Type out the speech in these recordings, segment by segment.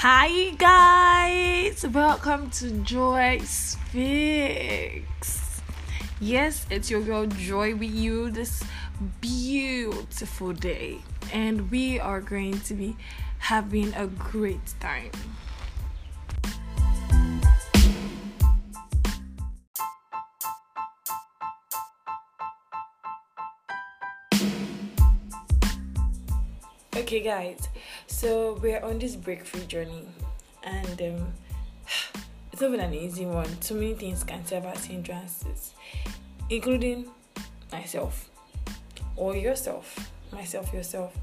Hi guys, welcome to Joy Speaks. Yes, it's your girl Joy with you this beautiful day, and we are going to be having a great time. Okay, guys, so we're on this breakthrough journey, and um, it's not been an easy one. Too many things can serve as hindrances, including myself or yourself. Myself, yourself.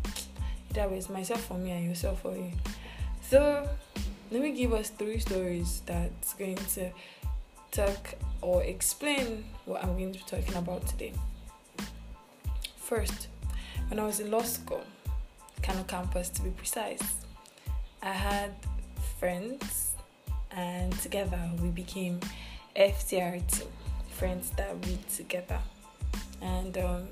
That way, it's myself for me and yourself for you. So, let me give us three stories that's going to talk or explain what I'm going to be talking about today. First, when I was in law school, Kano campus to be precise. I had friends, and together we became FTRT, friends that read together. And um,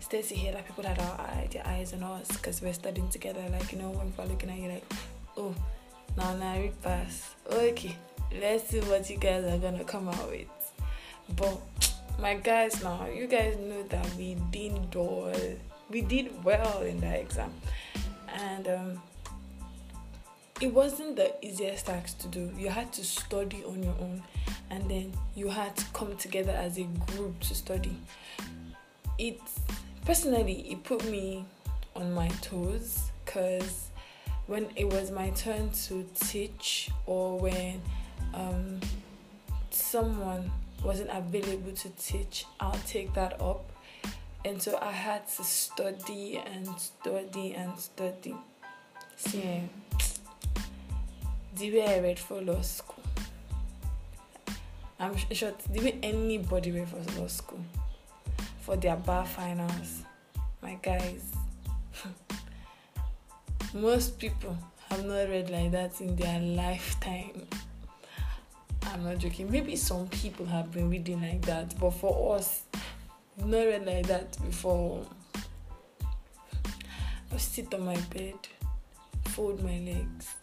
Stacy here, like people had our eye, their eyes on us because we're studying together. Like, you know, when people are looking at you, like, oh, now, now, read fast. Okay, let's see what you guys are gonna come out with. But my guys, now, you guys know that we didn't all we did well in that exam. And um, it wasn't the easiest task to do. You had to study on your own and then you had to come together as a group to study. It personally it put me on my toes because when it was my turn to teach or when um, someone wasn't available to teach i'll take that up and so I had to study and study and study. See, hmm. the way I read for law school, I'm sure the way anybody read for law school for their bar finals, my guys, most people have not read like that in their lifetime. I'm not joking. Maybe some people have been reading like that, but for us, not read like that before. I sit on my bed, fold my legs,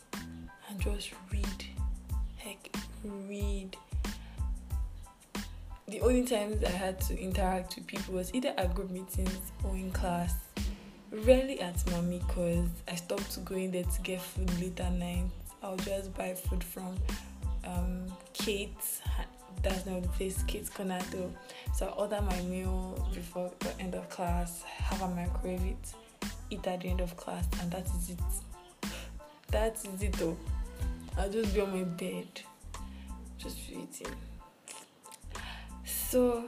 and just read. Heck, read. The only times I had to interact with people was either at group meetings or in class. Rarely at mommy because I stopped going there to get food late at night. I'll just buy food from um, Kate that's not place kids gonna do. So I order my meal before the end of class, have a microwave it, eat at the end of class, and that is it. that is it though. I'll just be on my bed, just eating. So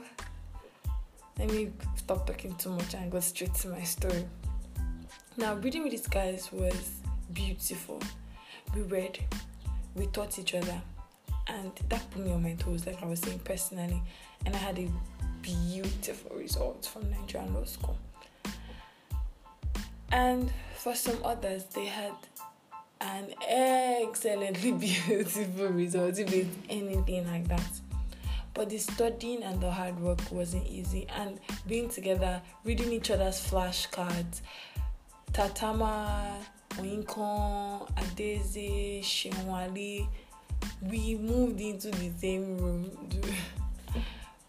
let me stop talking too much and go straight to my story. Now, reading with these guys was beautiful. We read, we taught each other, and that put me on my toes, like I was saying personally. And I had a beautiful result from Nigerian Law School. And for some others, they had an excellently beautiful result, if it's anything like that. But the studying and the hard work wasn't easy, and being together, reading each other's flashcards, Tatama, Oinkon, Adeze, Shinwali, we moved into the same room.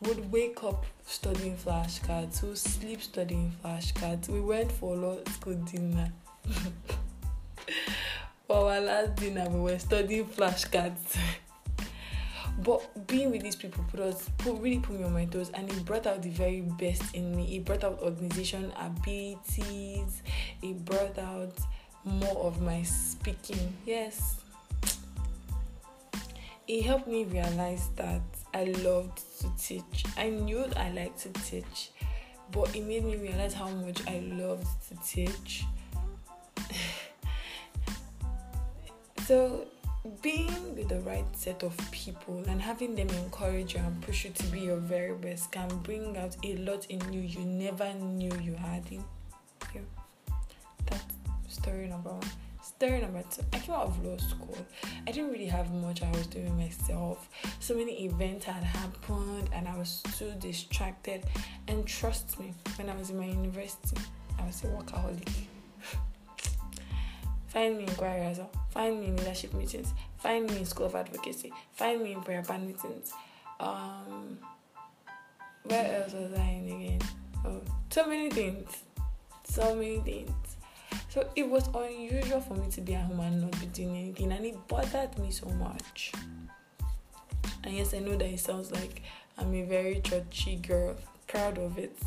would wake up studying flashcards, would sleep studying flashcards. We went for law school dinner. for our last dinner, we were studying flashcards. but being with these people put us put, really put me on my toes and it brought out the very best in me. It brought out organization abilities, it brought out more of my speaking. Yes, it helped me realize that I loved to teach. I knew I liked to teach, but it made me realize how much I loved to teach. so, being with the right set of people and having them encourage you and push you to be your very best can bring out a lot in you you never knew you had in you. That's story number one. Story number two, I came out of law school. I didn't really have much I was doing myself. So many events had happened and I was too distracted. And trust me, when I was in my university, I was a workaholic. Find me in choir rehearsal. Find me in leadership meetings. Find me in school of advocacy. Find me in prayer band meetings. Um, where else was I in again? Oh, so many things. So many things. So it was unusual for me to be at home and not be doing anything, and it bothered me so much. And yes, I know that it sounds like I'm a very churchy girl, proud of it.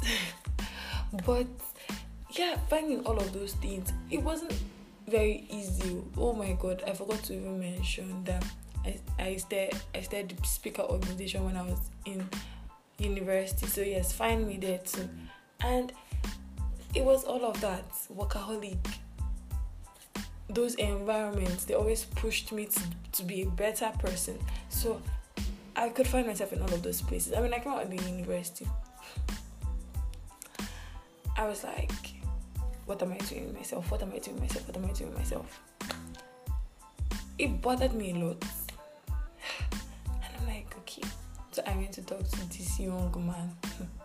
but yeah, finding all of those things, it wasn't very easy. Oh my god, I forgot to even mention that I I started I started the speaker organization when I was in university. So yes, find me there too. And it was all of that workaholic. Those environments they always pushed me to, to be a better person. So i could find myself in all of those places. I mean i came out of the university. I was like what am i doing myself? What am i doing with myself? What am i doing with myself? It bothered me a lot. And i'm like okay. So i went to talk to this young man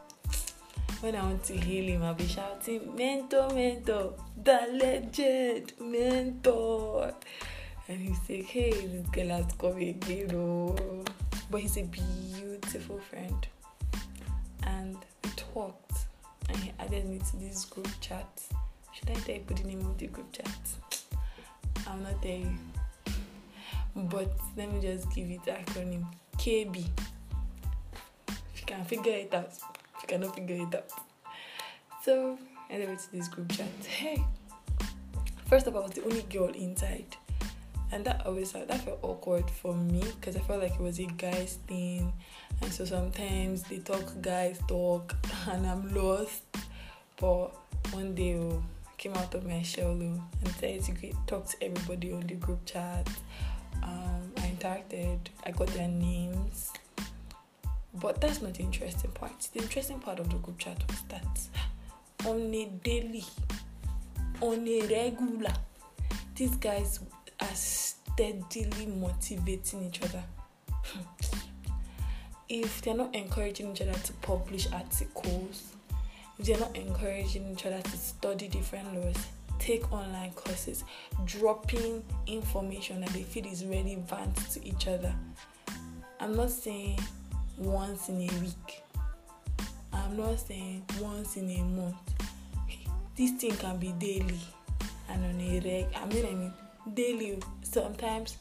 when I want to heal him, I'll be shouting, Mentor, mentor, the legend, mentor. And he's like, hey, this girl has come again. Oh. But he's a beautiful friend. And we talked, and he added me to this group chat. Should I tell you the name of the group chat? I'm not telling you. But let me just give it acronym KB. If you can figure it out, you cannot figure it out. So I went to this group chat. Hey, first of all, I was the only girl inside, and that always that felt awkward for me because I felt like it was a guy's thing, and so sometimes they talk guys talk, and I'm lost. But one day oh, I came out of my shell oh, and started to talk to everybody on the group chat. Um, I interacted. I got their names. But that's not the interesting part. The interesting part of the group chat was that on a daily, on a regular, these guys are steadily motivating each other. if they're not encouraging each other to publish articles, if they're not encouraging each other to study different laws, take online courses, dropping information that they feel is relevant to each other. I'm not saying once in a week. I'm not saying once in a month. This thing can be daily and on a reg. I mean, I mean daily. Sometimes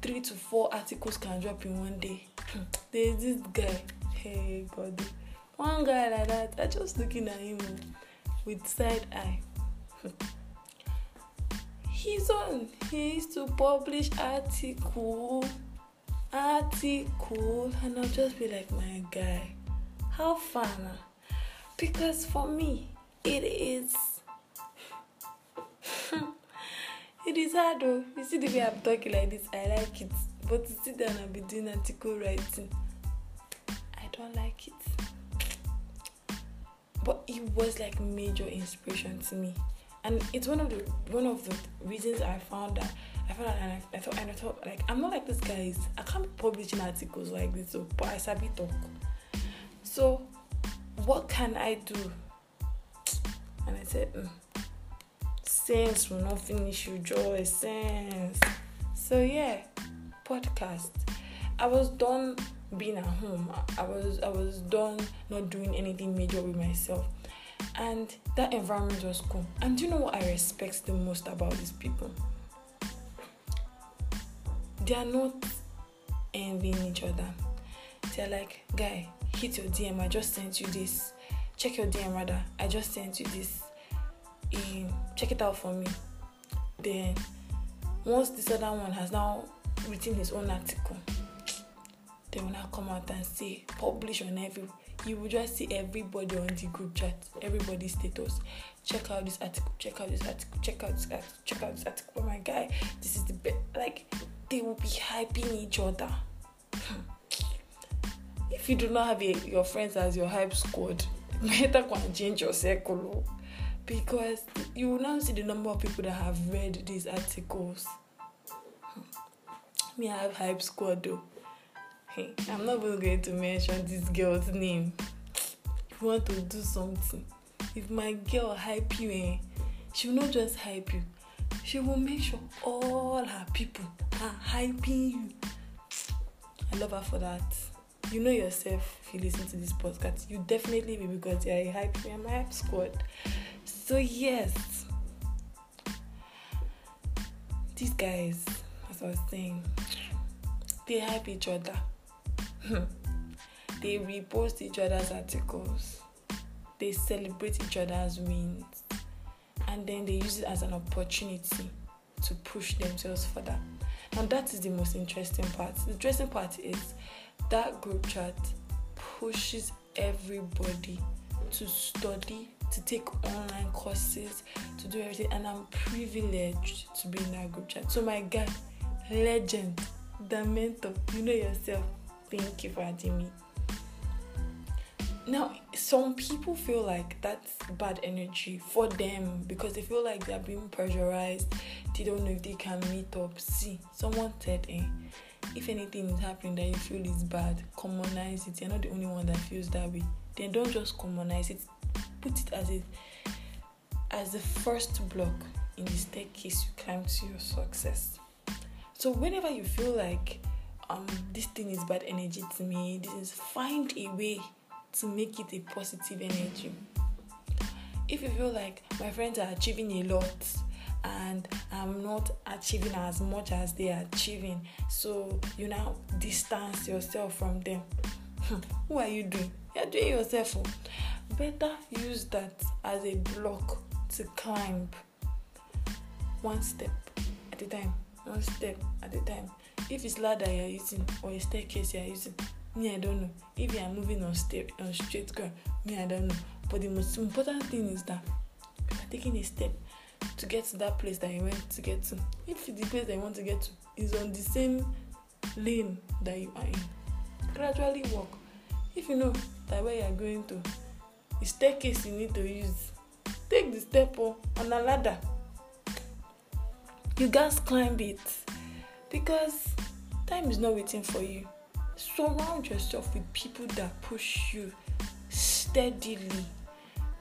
three to four articles can drop in one day. There's this guy. Hey God, one guy like that. I just looking at him with side eye. He's on. He used to publish article article and I'll just be like, my guy, how far now? Because for me, it is. it is hard though. You see the way I'm talking like this, I like it. But to sit down and be doing article writing, I don't like it. But it was like major inspiration to me. And it's one of the one of the reasons I found that I felt and I, I thought and I thought like I'm not like this guys. I can't be publishing articles like this, so but I sabi talk. So what can I do? And I said, mm, sense will not finish you, joy, sense. So yeah, podcast. I was done being at home. I was I was done not doing anything major with myself. And that environment was cool. And do you know what I respect the most about these people? They are not envying each other. They're like, guy, hit your DM. I just sent you this. Check your DM rather. I just sent you this. Um, check it out for me. Then, once this other one has now written his own article, they will now come out and say publish on every. You will just see everybody on the group chat, everybody's status. Check out this article. Check out this article. Check out this article. Check out this article. Oh my guy, this is the best. Like they will be hyping each other. if you do not have a, your friends as your hype squad, better go and change your circle oh. because you will now see the number of people that have read these articles. Me, I have hype squad though. Hey, I'm not even going to mention this girl's name. If you want to do something, if my girl hype you, eh, she will not just hype you she will make sure all her people are hyping you. I love her for that. You know yourself if you listen to this podcast. You definitely will because you're a hype me and my hype squad. So yes. These guys, as I was saying, they hype each other. they repost each other's articles. They celebrate each other's wins. And then they use it as an opportunity to push themselves further. And that is the most interesting part. The interesting part is that group chat pushes everybody to study, to take online courses, to do everything. And I'm privileged to be in that group chat. So, my guy, legend, the mentor, you know yourself. Thank you for adding me. Now, some people feel like that's bad energy for them because they feel like they're being pressurized. They don't know if they can meet up. See, someone said, eh, if anything is happening that you feel is bad, commonize it. You're not the only one that feels that way. Then don't just commonize it. Put it as a as the first block in the staircase you climb to your success. So whenever you feel like um this thing is bad energy to me, this is find a way to make it a positive energy. If you feel like my friends are achieving a lot and I'm not achieving as much as they are achieving, so you now distance yourself from them. Who are you doing? You're doing yourself. Oh. Better use that as a block to climb one step at a time. One step at a time. If it's ladder you're using or a staircase you're using, me i don't know. If you are moving on step on straight ground me i don't know. But the most important thing is that you are taking a step to get to that place that you want to get to. If the place that you want to get to is on the same lane that you are in gradually walk. If you know that where you are going to the staircase you need to use take the step on a ladder. You gats climb it because time is not waiting for you surround yourself with people that push you steadily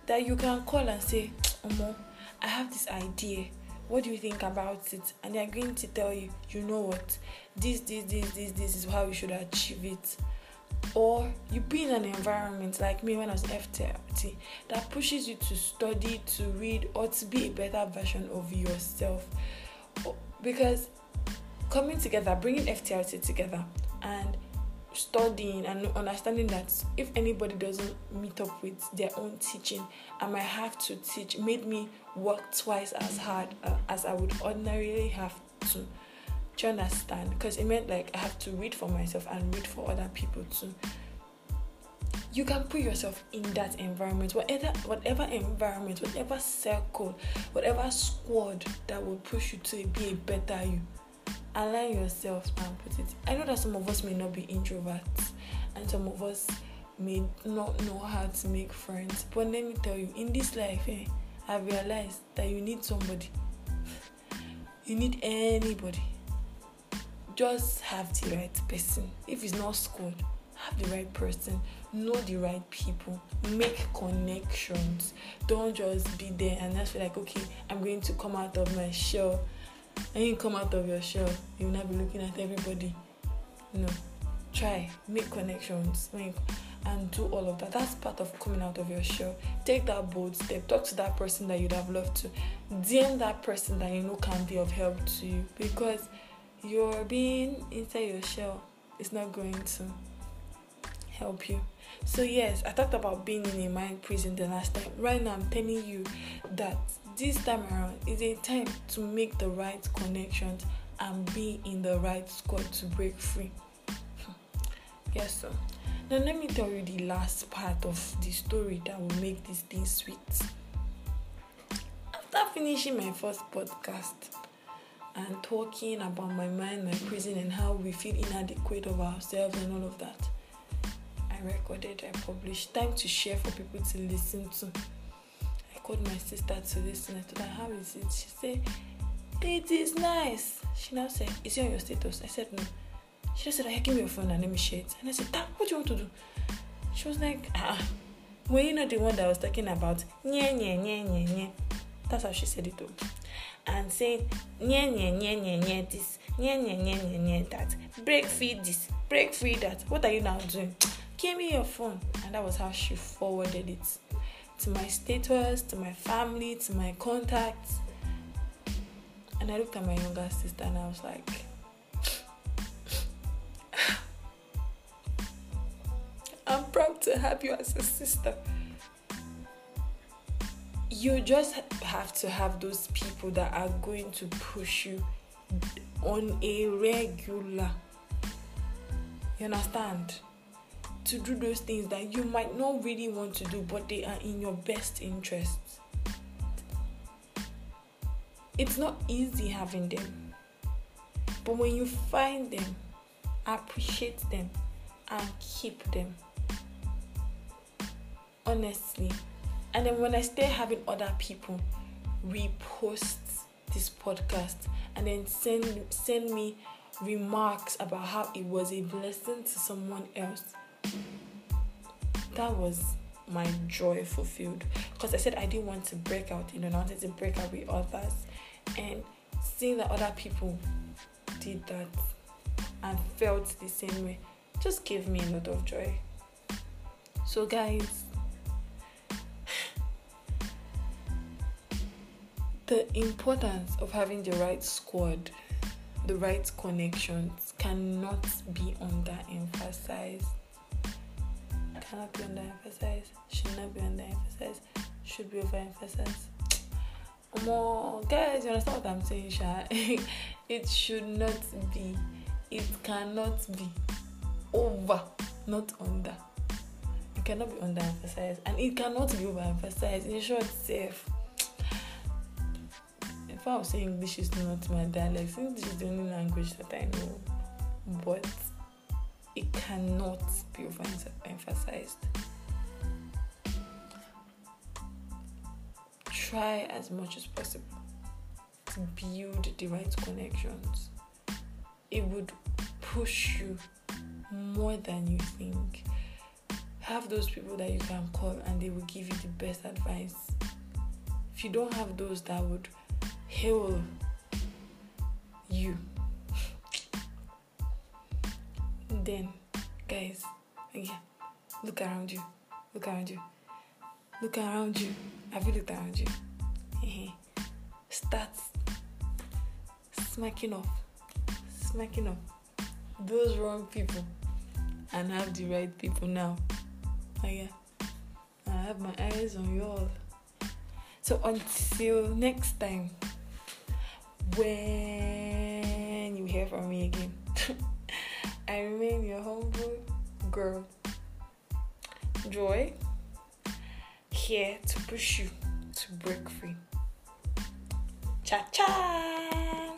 that you can call and say omo i have this idea. What do you think about it? And they're going to tell you you know what? This this this this this is how you should achieve it. Or you be in an environment like me when I was FTRT that pushes you to study, to read, or to be a better version of yourself. Because coming together, bringing FTRT together, and studying and understanding that if anybody doesn't meet up with their own teaching, I might have to teach made me work twice as hard uh, as I would ordinarily have to. Do you understand? Because it meant like I have to read for myself and read for other people too. You can put yourself in that environment, whatever whatever environment, whatever circle, whatever squad that will push you to be a better you align yourself and put it. I know that some of us may not be introverts and some of us may not know how to make friends. But let me tell you, in this life, eh, I've realized that you need somebody. You need anybody. Just have the right person. If it's not school, have the right person. Know the right people. Make connections. Don't just be there and just feel like, okay, I'm going to come out of my shell and you come out of your shell, you will not be looking at everybody. You know, try, make connections, make and do all of that. That's part of coming out of your shell. Take that bold step. Talk to that person that you'd have loved to. DM that person that you know can be of help to you because you're being inside your shell is not going to help you. So yes, I talked about being in a mind prison the last time. Right now I'm telling you that this time around is a time to make the right connections and be in the right squad to break free. yes, sir. Now, let me tell you the last part of the story that will make this thing sweet. After finishing my first podcast and talking about my mind, my prison, and how we feel inadequate of ourselves and all of that, I recorded, I published. Time to share for people to listen to called my sister to listen. I told her, How is it? She said, It is nice. She now said, Is it on your status? I said, No. She just said, I give me your phone and let me share it. And I said, what do you want to do? She was like, Ah, were you not the one that I was talking about? Nye, nye, nye, nye, nye. That's how she said it though. and saying nye nye nye nye nye this nye nye nye nye nye that break free this break free that what are you now doing give me your phone and that was how she forwarded it to my status to my family to my contacts and i looked at my younger sister and i was like i'm proud to have you as a sister you just have to have those people that are going to push you on a regular. You understand? To do those things that you might not really want to do, but they are in your best interests. It's not easy having them, but when you find them, appreciate them and keep them. Honestly, and then when I start having other people repost this podcast and then send send me remarks about how it was a blessing to someone else, that was my joy fulfilled. Because I said I didn't want to break out, you know, I wanted to break out with others. And seeing that other people did that and felt the same way just gave me a lot of joy. So, guys, the importance of having the right squad, the right connections cannot be underemphasized. Cannot be underemphasized. Should not be underemphasized. Should be overemphasized. More guys, you understand what I'm saying, Sha? it should not be. It cannot be over, not under. It cannot be underemphasized, and it cannot be overemphasized. In short, safe if I was saying English is not my dialect, English is the only language that I know, but it cannot be overemphasized. Try as much as possible to build the right connections. It would push you more than you think. Have those people that you can call and they will give you the best advice. If you don't have those that would heal you. Then, guys, again, look around you. Look around you. Look around you. Have you looked around you? Start smacking off. Smacking off those wrong people and have the right people now. Oh, yeah. I have my eyes on you all. So until next time when you hear from me again. I humble girl, Joy, here to push you to break free. Cha cha!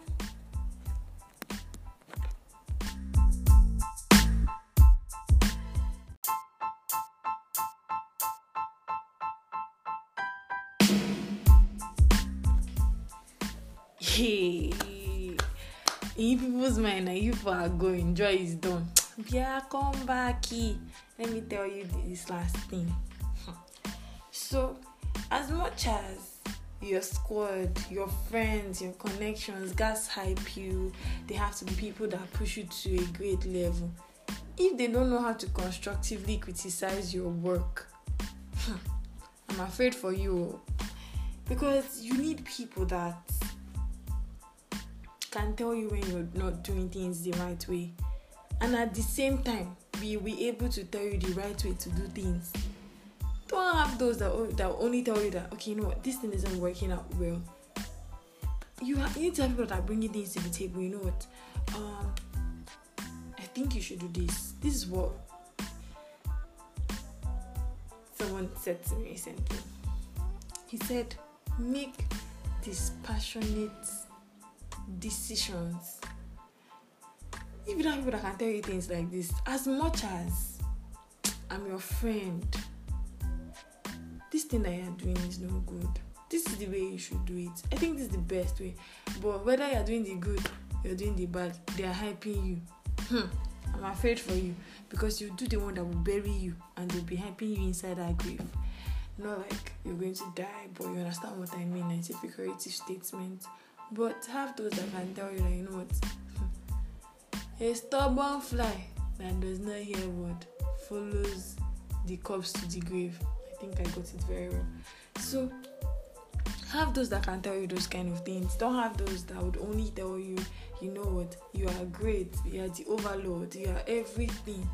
Hey, in people's mind, now you are going, joy is done. Yeah, come back. Let me tell you this last thing. So, as much as your squad, your friends, your connections, gas hype you, they have to be people that push you to a great level. If they don't know how to constructively criticize your work, I'm afraid for you oh. because you need people that can tell you when you're not doing things the right way and at the same time we be able to tell you the right way to do things. Don't have those that, that only tell you that okay you know what this thing isn't working out well. You, have, you need to have people that are bringing things to the table you know what? Um i think you should do this. This is what someone said to me recently. He said make dispassionate decisions. If you have people that can tell you things like this, as much as I'm your friend, this thing that you're doing is no good. This is the way you should do it. I think this is the best way. But whether you're doing the good, you're doing the bad, they are helping you. Hmm. I'm afraid for you because you do the one that will bury you and they'll be helping you inside that grave. Not like you're going to die, but you understand what I mean. It's a figurative statement But have those that can tell you that you know what a stubborn fly that does not hear word follows the corpse to the grave. I think I got it very well. So have those that can tell you those kind of things. Don't have those that would only tell you, you know what, you are great, you are the overlord, you are everything.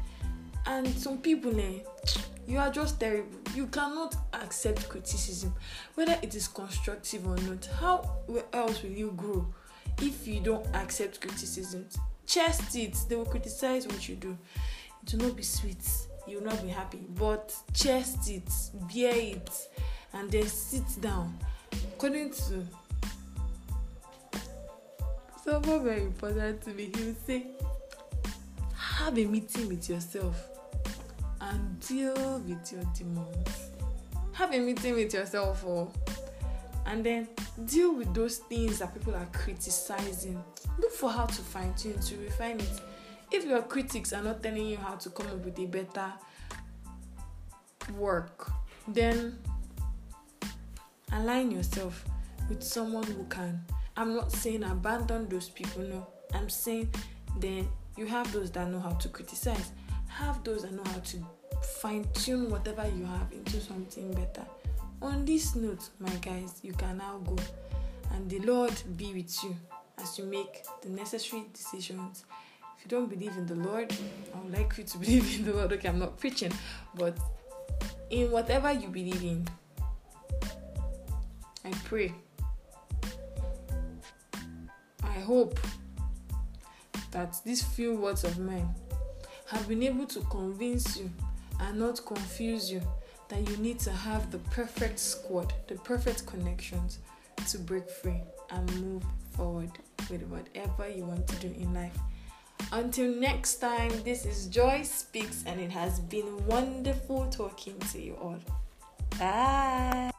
And some people, eh, you are just terrible. You cannot accept criticism, whether it is constructive or not. How else will you grow if you don't accept criticism? Chest it, they will criticize what you do. It will not be sweet, you will not be happy, but chest it, bear it, and then sit down according to someone very important to me, he would say, have a meeting with yourself and deal with your demons. Have a meeting with yourself, or oh, and then deal with those things that people are criticizing. Look for how to fine tune to refine it. If your critics are not telling you how to come up with a better work, then align yourself with someone who can. I'm not saying abandon those people, no. I'm saying then you have those that know how to criticize, have those that know how to fine tune whatever you have into something better. On this note, my guys, you can now go and the Lord be with you as you make the necessary decisions. If you don't believe in the Lord, I would like you to believe in the Lord. Okay, I'm not preaching, but in whatever you believe in, I pray. I hope that these few words of mine have been able to convince you and not confuse you that you need to have the perfect squad, the perfect connections to break free and move forward with whatever you want to do in life. Until next time, this is Joy Speaks, and it has been wonderful talking to you all. Bye.